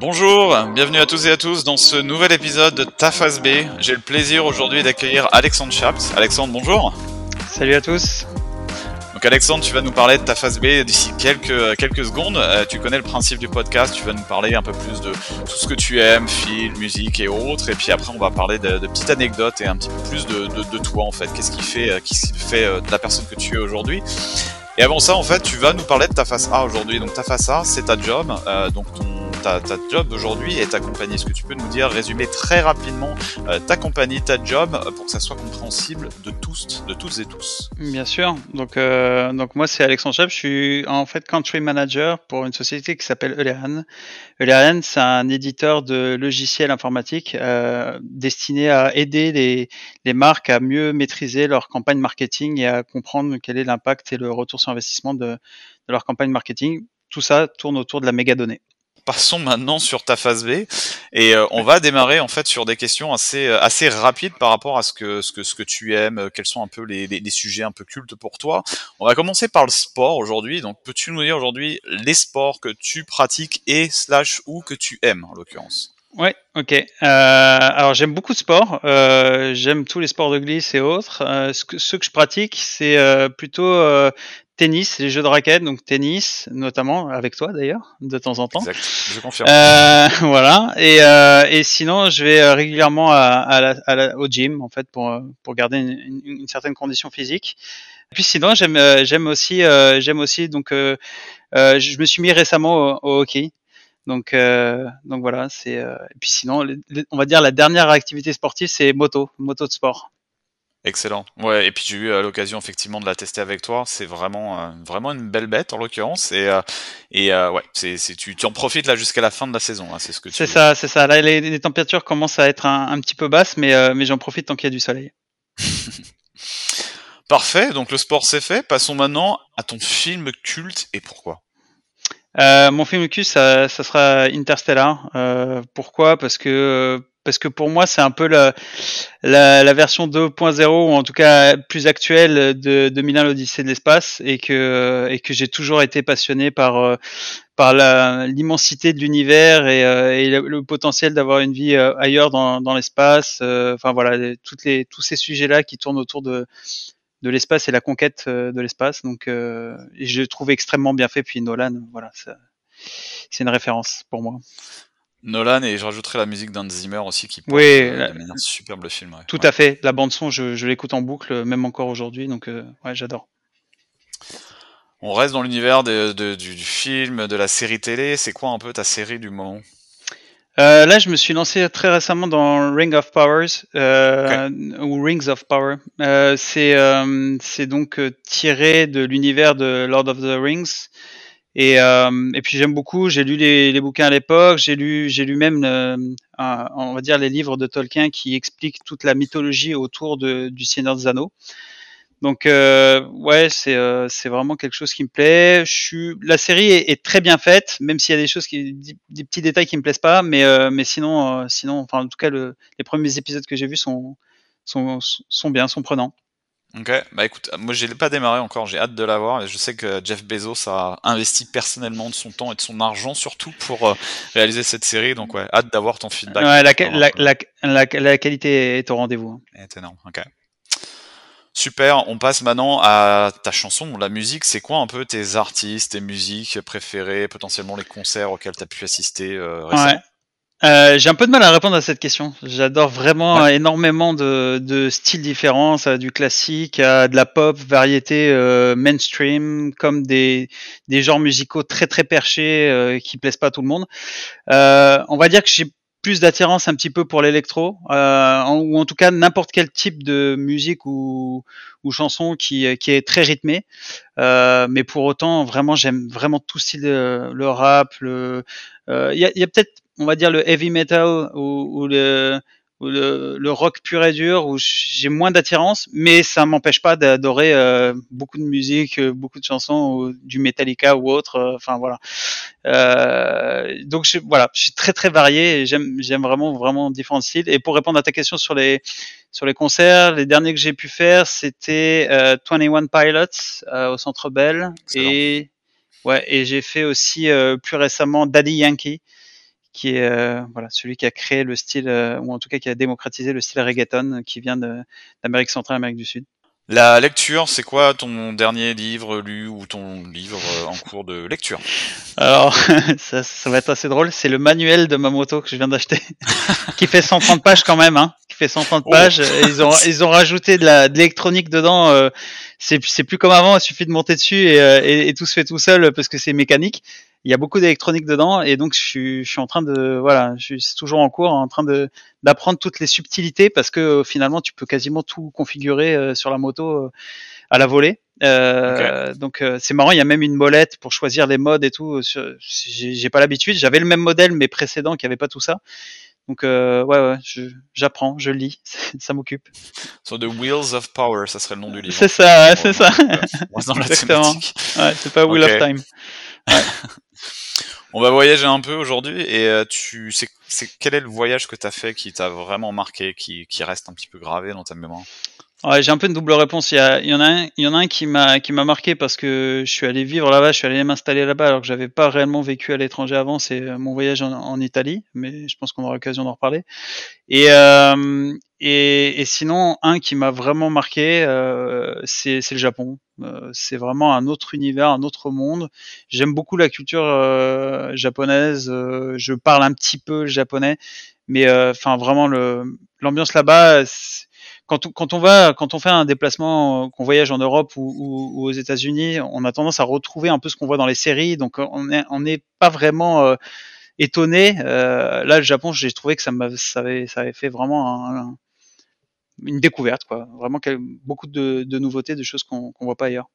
Bonjour, bienvenue à tous et à tous dans ce nouvel épisode de Tafas B. J'ai le plaisir aujourd'hui d'accueillir Alexandre Chaps. Alexandre, bonjour. Salut à tous. Donc Alexandre, tu vas nous parler de ta phase B d'ici quelques, quelques secondes. Euh, tu connais le principe du podcast, tu vas nous parler un peu plus de tout ce que tu aimes, film, musique et autres. Et puis après, on va parler de, de petites anecdotes et un petit peu plus de, de, de toi en fait. Qu'est-ce qui fait, euh, qui fait euh, de la personne que tu es aujourd'hui? Et avant ça, en fait, tu vas nous parler de ta face A aujourd'hui. Donc ta face A, c'est ta job, euh, donc ton ta, ta job aujourd'hui et ta compagnie. Est-ce que tu peux nous dire, résumer très rapidement euh, ta compagnie, ta job, euh, pour que ça soit compréhensible de tous, de toutes et tous? Bien sûr. Donc, euh, donc moi, c'est Alexandre Chef. Je suis en fait country manager pour une société qui s'appelle Euleran. Euleran, c'est un éditeur de logiciels informatiques euh, destiné à aider les, les marques à mieux maîtriser leur campagne marketing et à comprendre quel est l'impact et le retour sur investissement de, de leur campagne marketing. Tout ça tourne autour de la mégadonnée passons maintenant sur ta phase B et euh, on va démarrer en fait sur des questions assez euh, assez rapides par rapport à ce que ce que ce que tu aimes, euh, quels sont un peu les, les, les sujets un peu cultes pour toi. On va commencer par le sport aujourd'hui. Donc peux-tu nous dire aujourd'hui les sports que tu pratiques et slash ou que tu aimes en l'occurrence? Ouais, ok. Euh, alors j'aime beaucoup de sports. Euh, j'aime tous les sports de glisse et autres. Euh, ce que, ceux que je pratique, c'est plutôt tennis, les jeux de raquettes, donc tennis notamment, avec toi d'ailleurs, de temps en temps. Exact, je confirme. Euh, voilà. Et, euh, et sinon, je vais régulièrement à, à la, à la, au gym en fait pour pour garder une, une, une certaine condition physique. Et puis sinon, j'aime j'aime aussi euh, j'aime aussi donc euh, je me suis mis récemment au, au hockey. Donc donc voilà, c'est et puis sinon, on va dire la dernière activité sportive, c'est moto, moto de sport. Excellent. Ouais, et puis j'ai eu l'occasion effectivement de la tester avec toi. C'est vraiment euh, vraiment une belle bête en l'occurrence. Et euh, et euh, ouais, c'est tu, tu en profites là jusqu'à la fin de la saison. Hein, c'est ce que. C'est ça, c'est ça. Là, les, les, températures commencent à être un, un petit peu basses, mais mais j'en profite tant qu'il y a du soleil. Parfait. Donc le sport c'est fait. Passons maintenant à ton film culte et pourquoi? Euh, mon film culte, ça, ça sera Interstellar. Euh, pourquoi? Parce que parce que pour moi c'est un peu la, la, la version 2.0 ou en tout cas plus actuelle de 2001 l'Odyssée de l'espace et que et que j'ai toujours été passionné par par l'immensité de l'univers et, et le, le, potentiel d'avoir une vie ailleurs dans, dans l'espace enfin voilà toutes les tous ces sujets là qui tournent autour de de l'espace et la conquête de l'espace donc et je trouve extrêmement bien fait puis Nolan voilà c'est une référence pour moi Nolan et je rajouterai la musique d'Hans Zimmer aussi qui oui, la... un superbe film. Ouais. Tout ouais. à fait, la bande son, je, je l'écoute en boucle, même encore aujourd'hui, donc euh, ouais, j'adore. On reste dans l'univers de, de, du, du, film, de la série télé. C'est quoi un peu ta série du moment? Euh, Là, je me suis lancé très récemment dans Ring of Powers euh, okay. ou Rings of Power. Euh, c'est c'est donc tiré de l'univers de Lord of the Rings. Et, euh, et puis j'aime beaucoup. J'ai lu les, les, bouquins à l'époque. J'ai lu, j'ai lu même, euh, un, on va dire, les livres de Tolkien qui expliquent toute la mythologie autour de, du Seigneur des Anneaux. Donc euh, ouais, c'est euh, c'est vraiment quelque chose qui me plaît. Je suis, la série est, est très bien faite, même s'il y a des choses qui, des petits détails qui me plaisent pas, mais euh, mais sinon, sinon, enfin en tout cas, le, les premiers épisodes que j'ai vus sont sont sont bien, sont prenants. Ok, bah écoute, moi j'ai pas démarré encore, j'ai hâte de l'avoir. Je sais que Jeff Bezos a investi personnellement de son temps et de son argent surtout pour euh, réaliser cette série, donc ouais, hâte d'avoir ton feedback. Ouais, la, la, la, qualité est au rendez-vous. C'est énorme, ok. Super, on passe maintenant à ta chanson, la musique. C'est quoi un peu tes artistes, tes musiques préférées, potentiellement les concerts auxquels tu as pu assister euh, récemment? Ouais. Euh, j'ai un peu de mal à répondre à cette question. J'adore vraiment ouais. énormément de, de, styles différents, ça, du classique à de la pop, variété euh, mainstream, comme des, des genres musicaux très très perchés euh, qui plaisent pas à tout le monde. On va dire que j'ai plus d'attirance un petit peu pour l'électro, euh, ou en tout cas n'importe quel type de musique ou, ou chanson qui, qui est très rythmé. Euh, mais pour autant, vraiment, j'aime vraiment tout style, le, le rap. Il y a, y a peut-être on va dire le heavy metal ou, ou le ou le, le, rock pur et dur où j'ai moins d'attirance, mais ça m'empêche pas d'adorer euh, beaucoup de musique, euh, beaucoup de chansons, ou du Metallica ou autre. Euh, enfin voilà. Euh, donc je, voilà, je suis très très varié et j'aime j'aime vraiment vraiment différents styles. Et pour répondre à ta question sur les sur les concerts, les derniers que j'ai pu faire, c'était euh, 21 Pilots au Centre Bell et ouais et j'ai fait aussi plus récemment Daddy Yankee qui est euh, voilà celui qui a créé le style ou en tout cas qui a démocratisé le style reggaeton qui vient d'Amérique centrale, Amérique du Sud. La lecture, c'est quoi ton dernier livre lu ou ton livre en cours de lecture? Alors, ça, ça, va être assez drôle. C'est le manuel de ma moto que je viens d'acheter, qui fait 130 pages quand même, hein, qui fait 130 pages. ils ont ils ont rajouté de la de l'électronique dedans. Euh, c'est c'est plus comme avant. Il suffit de monter dessus et, et, et tout se fait tout seul parce que c'est mécanique il y a beaucoup d'électronique dedans et donc je suis, je suis en train de voilà, je suis toujours en cours en train de d'apprendre toutes les subtilités parce que euh, finalement tu peux quasiment tout configurer euh, sur la moto euh, à la volée. Euh, Donc c'est marrant, il y a même une molette pour choisir les modes et tout. J'ai pas l'habitude. J'avais le même modèle mais précédent qui avait pas tout ça. Donc ouais, ouais, j'apprends, je, lis, ça m'occupe. So the Wheels of Power, ça serait le nom du livre. C'est ça, c'est ça. Exactement. Ouais, c'est pas Wheel of Time. On va voyager un peu aujourd'hui et euh, tu sais quel est le voyage que tu as fait qui t'a vraiment marqué, qui, qui reste un petit peu gravé dans ta mémoire? Ouais, j'ai un peu une double réponse. Il y, a, il y en a un, il y en a un qui m'a qui m'a marqué parce que je suis allé vivre là-bas, je suis allé m'installer là-bas alors que j'avais pas réellement vécu à l'étranger avant. C'est euh, mon voyage en, Italie, mais je pense qu'on aura l'occasion d'en reparler. Et, euh, et, et sinon, un qui m'a vraiment marqué, euh, c'est le Japon. Euh, c'est vraiment un autre univers, un autre monde. J'aime beaucoup la culture euh, japonaise. je parle un petit peu le japonais, mais enfin vraiment le l'ambiance là-bas quand on, quand on va, quand on fait un déplacement, euh, qu'on voyage en Europe ou, ou, aux États-Unis, on a tendance à retrouver un peu ce qu'on voit dans les séries. Donc on n'est on n'est pas vraiment euh, étonné. Euh, là, le Japon, j'ai trouvé que ça, ça, avait, ça avait fait vraiment une découverte, quoi. Vraiment beaucoup de, de nouveautés, de choses qu'on qu'on voit pas ailleurs.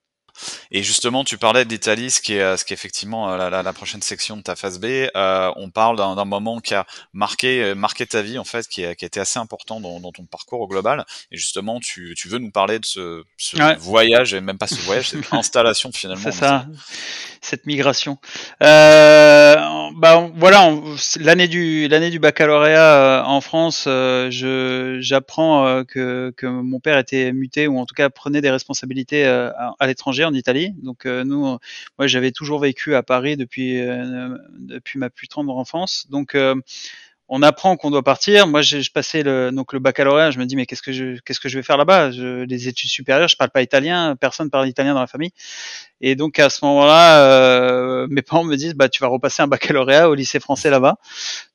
Et justement, tu parlais d'Italie, ce qui est, ce qui est effectivement euh, la, la, prochaine section de ta phase B. Euh, on parle d'un moment qui a marqué, euh, marqué ta vie en fait, qui a, qui a été assez important dans, dans, ton parcours au global. Et justement, tu, tu veux nous parler de ce, ce voyage, et même pas ce voyage, cette installation finalement. C'est ça, cette migration. Euh, bah voilà, l'année du l'année du baccalauréat en France, je j'apprends que que mon père était muté ou en tout cas prenait des responsabilités à l'étranger en Italie. Donc euh, nous, euh, moi j'avais toujours vécu à Paris depuis euh, ma plus tendre enfance. Donc on apprend qu'on doit partir. Moi, je, passais le, donc le baccalauréat. Je me dis mais qu'est-ce que je je vais faire là-bas? Les études supérieures, je parle pas italien. Personne parle italien dans la famille. Et donc à ce moment-là, mes parents me disent bah tu vas repasser un baccalauréat au lycée français là-bas.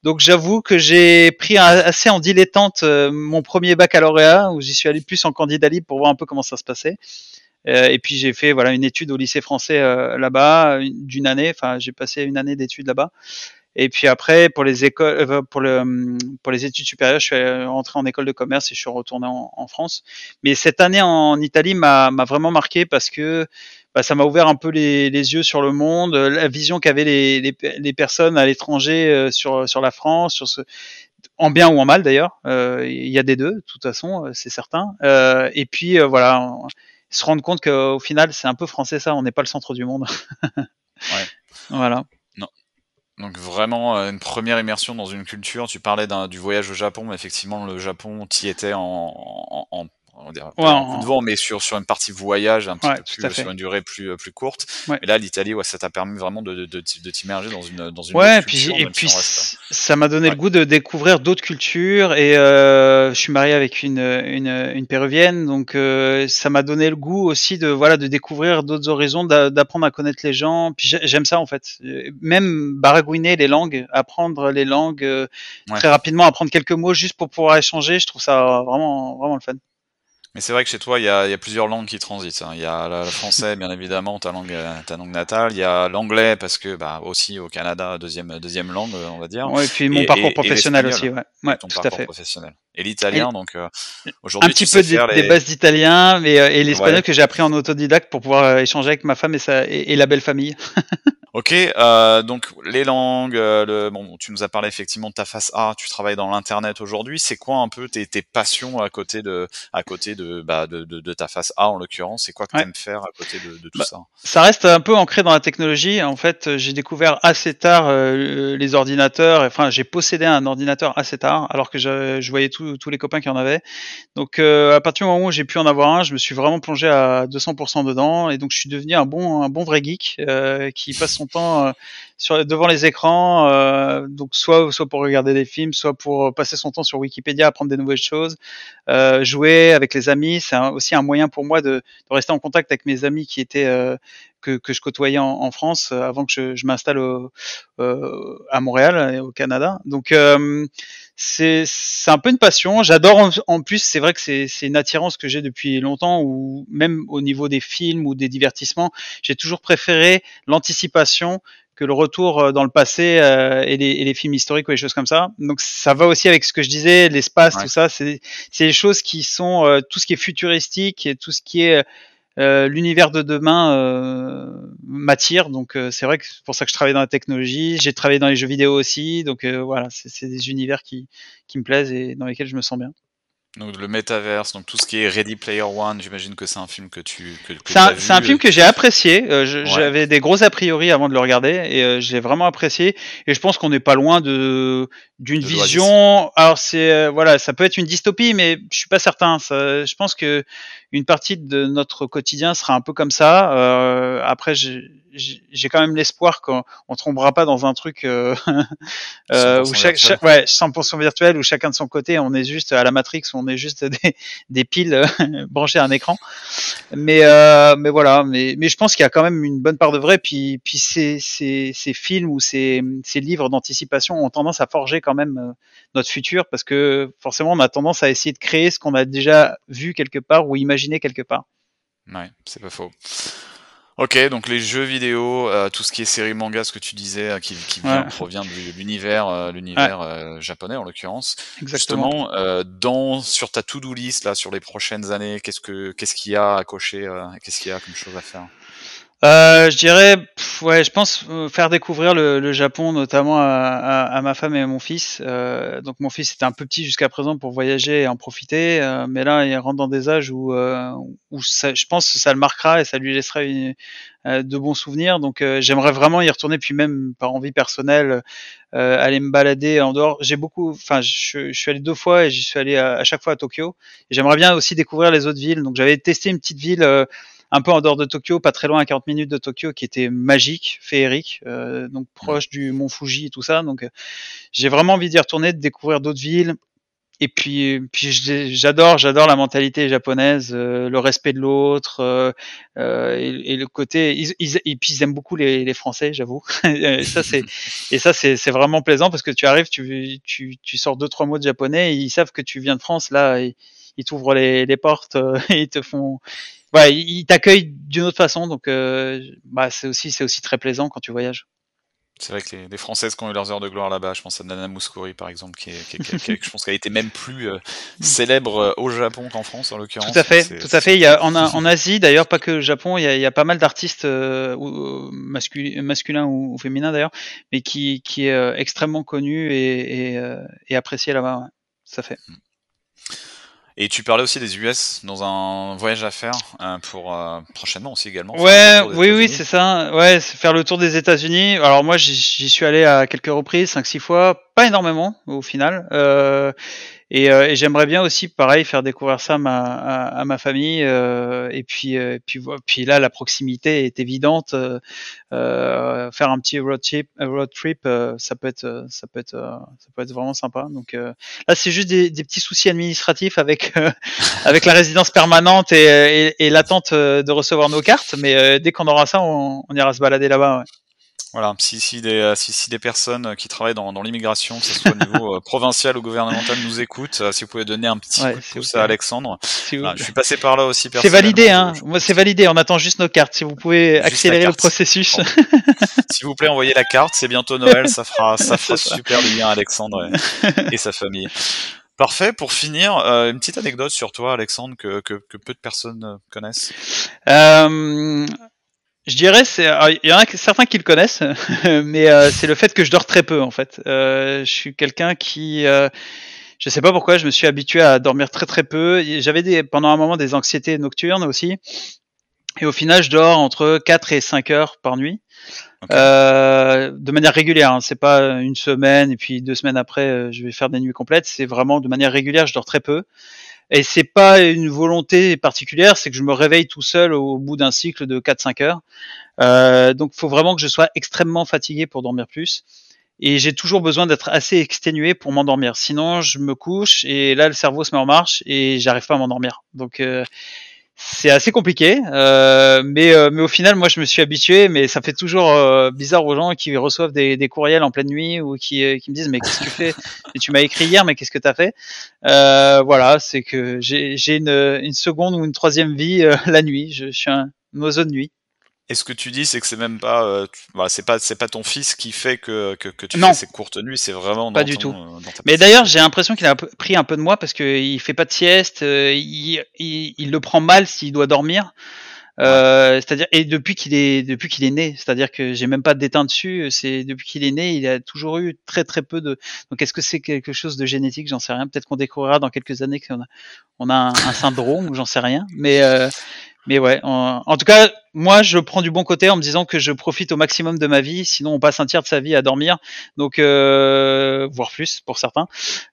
Donc j'avoue que j'ai pris assez en dilettante mon premier baccalauréat où j'y suis allé plus en candidat libre pour voir un peu comment ça se passait. Euh, et puis j'ai fait voilà une étude au lycée français euh, là-bas d'une année. Enfin, j'ai passé une année d'études là-bas. Et puis après, pour les écoles, euh, pour le, pour les études supérieures, je suis rentré en école de commerce et je suis retourné en, France. Mais cette année en Italie m'a vraiment marqué parce que bah, ça m'a ouvert un peu les, les, yeux sur le monde, la vision qu'avaient les, les, les, personnes à l'étranger sur sur la France, sur ce, en bien ou en mal d'ailleurs. Il y a des deux, de toute façon, c'est certain. et puis voilà se rendre compte qu'au final, c'est un peu français ça, on n'est pas le centre du monde. ouais. Voilà. Non. Donc vraiment euh, une première immersion dans une culture. Tu parlais du voyage au Japon, mais effectivement le Japon, y étais en, en, en on dirait ouais, coup de vent, mais sur sur une partie voyage un petit peu plus sur une durée plus plus courte. Ouais. Et là, l'Italie, ouais, ça t'a permis vraiment de, de, de, t'immerger dans une dans une ouais, culture, puis, et puis ça m'a donné le goût de découvrir d'autres cultures. Et euh, je suis marié avec une une, une péruvienne, donc euh, ça m'a donné le goût aussi de voilà de découvrir d'autres horizons, d'apprendre à connaître les gens. Puis j'aime ça en fait, même baragouiner les langues, apprendre les langues euh, très rapidement, apprendre quelques mots juste pour pouvoir échanger. Je trouve ça vraiment vraiment le fun. Mais c'est vrai que chez toi, il y a, y a, plusieurs langues qui transitent. Hein. Il y a le français, bien évidemment, ta langue, ta langue natale. Il y a l'anglais, parce que bah, aussi au Canada, deuxième, deuxième langue, on va dire. Ouais, et puis mon parcours professionnel aussi, ouais. ouais ton tout à fait. professionnel. Et l'italien, donc euh, aujourd'hui. Un petit peu des, bases d'italien, mais euh, et l'espagnol que j'ai appris en autodidacte pour pouvoir euh, échanger avec ma femme et, sa, et la belle famille. Ok, euh, donc les langues, euh, le, bon, tu nous as parlé effectivement de ta face A, tu travailles dans l'internet aujourd'hui. C'est quoi un peu tes, tes, passions à côté de, à côté de, bah, de, de, de ta face A en l'occurrence? C'est quoi que tu aimes faire à côté de, de tout bah, ça? Ça reste un peu ancré dans la technologie. En fait, j'ai découvert assez tard euh, les ordinateurs. Enfin, j'ai possédé un ordinateur assez tard, alors que je, je voyais tous les copains qui en avaient. Donc, euh, à partir du moment où j'ai pu en avoir un, je me suis vraiment plongé à 200% dedans, et donc je suis devenu un bon, un bon vrai geek qui passe temps sur, devant les écrans, donc soit pour regarder des films, soit pour passer son temps sur Wikipédia, apprendre des nouvelles choses, jouer avec les amis. C'est aussi un moyen pour moi de, rester en contact avec mes amis qui étaient que, que, je côtoyais en, en France avant que je, je m'installe à Montréal et au Canada. Donc c'est un peu une passion. J'adore en, plus, c'est vrai que c'est une attirance que j'ai depuis longtemps, ou même au niveau des films ou des divertissements, j'ai toujours préféré l'anticipation que le retour euh, dans le passé euh, et, les, et, les, films historiques ou les choses comme ça. Donc ça va aussi avec ce que je disais, l'espace, tout ça. C'est les choses qui sont euh, tout ce qui est futuristique et tout ce qui est euh, l'univers de demain euh, m'attire, donc euh, c'est vrai que c'est pour ça que je travaille dans la technologie. J'ai travaillé dans les jeux vidéo aussi, donc voilà, c'est des univers qui, qui me plaisent et dans lesquels je me sens bien. Donc le métaverse, donc tout ce qui est Ready Player One, j'imagine que c'est un film que tu. Que, c'est un, un, film que j'ai apprécié. J'avais des gros a priori avant de le regarder et j'ai vraiment apprécié. Et je pense qu'on n'est pas loin de d'une vision. Alors c'est voilà, ça peut être une dystopie, mais je suis pas certain. Ça, je pense que une partie de notre quotidien sera un peu comme ça. Euh, après, j'ai quand même l'espoir qu'on ne tombera pas dans un truc euh, euh, où chaque, chaque, ouais, 100% virtuel où chacun de son côté, on est juste à la Matrix, où on est juste des, des piles branchées à un écran. Mais euh, mais voilà, mais mais je pense qu'il y a quand même une bonne part de vrai. Puis puis ces ces, ces films ou ces ces livres d'anticipation ont tendance à forger quand même euh, notre futur parce que forcément on a tendance à essayer de créer ce qu'on a déjà vu quelque part ou imaginé quelque part. Ouais, c'est pas faux. Ok, donc les jeux vidéo, euh, tout ce qui est série manga, ce que tu disais, euh, qui, qui vient, provient de l'univers, euh, l'univers japonais en l'occurrence. Exactement. Justement, dans sur ta to-do list là, sur les prochaines années, qu'est-ce que qu'est-ce qu'il y a à cocher, qu'est-ce qu'il y a comme chose à faire? Euh, je dirais, ouais, je pense euh, faire découvrir le, le Japon, notamment à, à, à, ma femme et à mon fils. Euh, donc mon fils était un peu petit jusqu'à présent pour voyager et en profiter, euh, mais là il rentre dans des âges où, euh, où ça, je pense que ça le marquera et ça lui laissera une, de bons souvenirs. Donc j'aimerais vraiment y retourner, puis même par envie personnelle, aller me balader en dehors. J'ai beaucoup, enfin, je, je, suis allé deux fois et j'y suis allé à, à, chaque fois à Tokyo. J'aimerais bien aussi découvrir les autres villes. Donc j'avais testé une petite ville un peu en dehors de Tokyo, pas très loin à 40 minutes de Tokyo, qui était magique, féerique, euh, donc proche du mont Fuji et tout ça. Donc euh, j'ai vraiment envie d'y retourner, de découvrir d'autres villes. Et puis, puis j'adore, j'adore la mentalité japonaise, euh, le respect de l'autre et, le côté. Ils, ils, et puis ils aiment beaucoup les, les Français, j'avoue. et ça c'est et ça c'est vraiment plaisant parce que tu arrives, tu, tu, tu sors deux trois mots de japonais, et ils savent que tu viens de France là. Et, ils t'ouvrent les, les portes et ils te font ouais, ils t'accueillent d'une autre façon, donc euh, bah, c'est aussi c'est aussi très plaisant quand tu voyages. C'est vrai que les, les, Françaises qui ont eu leurs heures de gloire là-bas, je pense à Nana Mouskouri par exemple, qui, est, qui, est, qui, je pense qu'elle a été même plus euh, célèbre euh, au Japon qu'en France en l'occurrence. Tout à fait, tout à fait. Il y a en, en Asie d'ailleurs, pas que au Japon, il y a, il y a pas mal d'artistes euh, masculins, masculins ou, ou féminins d'ailleurs, mais qui, qui est euh, extrêmement connu et, et, et apprécié là-bas. Ouais. Ça fait. Mm. Et tu parlais aussi des US dans un voyage à faire euh, pour euh, prochainement aussi également. Ouais, oui, oui, c'est ça. Ouais, c'est faire le tour des États-Unis. Alors moi, j'y suis allé à quelques reprises, cinq, six fois, pas énormément au final. Euh, et, euh, et j'aimerais bien aussi, pareil, faire découvrir ça à ma, à, ma famille. Euh, et puis, euh, puis, puis là, la proximité est évidente. Euh, faire un petit road trip, road trip, ça peut être, ça peut être, ça peut être vraiment sympa. Donc là, c'est juste des, des, petits soucis administratifs avec avec la résidence permanente et, et, et l'attente de recevoir nos cartes. Mais dès qu'on aura ça, on, on ira se balader là-bas. Ouais. Voilà, si, si, des, euh, si, si des personnes qui travaillent dans, dans l'immigration, que ce soit au niveau euh, provincial ou gouvernemental, nous écoutent, euh, si vous pouvez donner un petit ouais, coup de pouce à Alexandre. Je suis passé par là aussi. C'est validé, hein. Moi, c'est validé. On attend juste nos cartes. Si vous pouvez accélérer le processus. Bon. S'il vous plaît, envoyez la carte. C'est bientôt Noël. Ça fera, ça fera super bien Alexandre et, et, sa famille. Parfait. Pour finir, euh, une petite anecdote sur toi, Alexandre, que, que, que peu de personnes connaissent. Euh, je dirais, c'est, il y en a certains qui le connaissent, mais euh, c'est le fait que je dors très peu en fait. Euh, je suis quelqu'un qui, euh, je sais pas pourquoi, je me suis habitué à dormir très très peu. J'avais des, pendant un moment des anxiétés nocturnes aussi, et au final, je dors entre 4 et 5 heures par nuit. Okay. Euh, de manière régulière, hein. c'est pas une semaine et puis deux semaines après, euh, je vais faire des nuits complètes. C'est vraiment de manière régulière, je dors très peu. Et c'est pas une volonté particulière, c'est que je me réveille tout seul au bout d'un cycle de 4-5 heures. Euh, donc, faut vraiment que je sois extrêmement fatigué pour dormir plus. Et j'ai toujours besoin d'être assez exténué pour m'endormir. Sinon, je me couche et là, le cerveau se met en marche et j'arrive pas à m'endormir. Donc, euh, c'est assez compliqué, euh, mais, euh, mais au final, moi, je me suis habitué, mais ça fait toujours euh, bizarre aux gens qui reçoivent des, courriels en pleine nuit ou qui, qui me disent mais qu'est-ce que tu fais? Tu m'as écrit hier, mais qu'est-ce que tu as fait Voilà, c'est que j'ai une, une seconde ou une troisième vie la nuit. Je, je suis un oiseau de nuit. Et ce que tu dis, c'est que c'est même pas, euh, bah, c'est pas, c'est pas ton fils qui fait que, que, que tu fais ces courtes nuits, c'est vraiment pas du tout. Euh, Mais d'ailleurs, j'ai l'impression qu'il a pris un peu de moi parce qu'il fait pas de sieste, euh, il, il, il, le prend mal s'il doit dormir. Euh, c'est-à-dire et depuis qu'il est depuis qu'il est né, c'est-à-dire que j'ai même pas d'éteint dessus. C'est depuis qu'il est né, il a toujours eu très très peu de. Donc est-ce que c'est quelque chose de génétique? J'en sais rien. Peut-être qu'on découvrira dans quelques années qu'on a on a un, un syndrome ou j'en sais rien. Mais euh, mais ouais, en, tout cas, moi, je prends du bon côté en me disant que je profite au maximum de ma vie. Sinon, on passe un tiers de sa vie à dormir, donc euh, voire plus pour certains.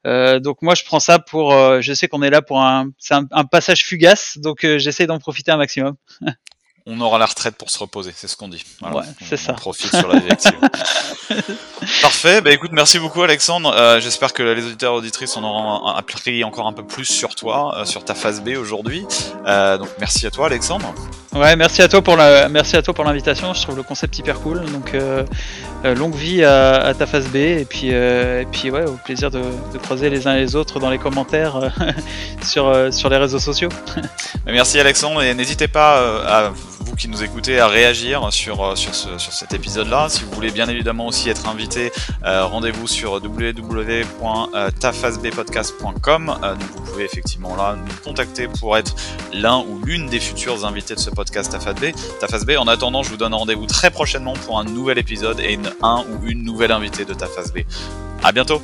Euh, donc moi, je prends ça pour. Euh, je sais qu'on est là pour un, c'est un, un, passage fugace, donc euh, j'essaie d'en profiter un maximum. on aura la retraite pour se reposer, c'est ce qu'on dit. Voilà. Ouais, c'est ça. profite sur la vie active. Parfait. Bah écoute, merci beaucoup Alexandre. Euh, J'espère que les auditeurs et auditrices en auront appris encore un peu plus sur toi, euh, sur ta phase B aujourd'hui. Euh, donc merci à toi Alexandre. Ouais, merci à toi pour la, merci à toi pour l'invitation. Je trouve le concept hyper cool. Donc longue vie à, à, ta phase B et puis et puis ouais, au plaisir de, de, croiser les uns les autres dans les commentaires sur sur les réseaux sociaux. merci Alexandre et n'hésitez pas à qui nous écoutez à réagir sur, euh, sur, ce, sur cet épisode-là. Si vous voulez bien évidemment aussi être invité, euh, rendez-vous sur www.tafasbpodcast.com. Euh, donc vous pouvez effectivement là nous contacter pour être l'un ou l'une des futurs invités de ce podcast TAFASB. TAFASB. En attendant, je vous donne rendez-vous très prochainement pour un nouvel épisode et un ou une nouvelle invitée de TAFASB. À bientôt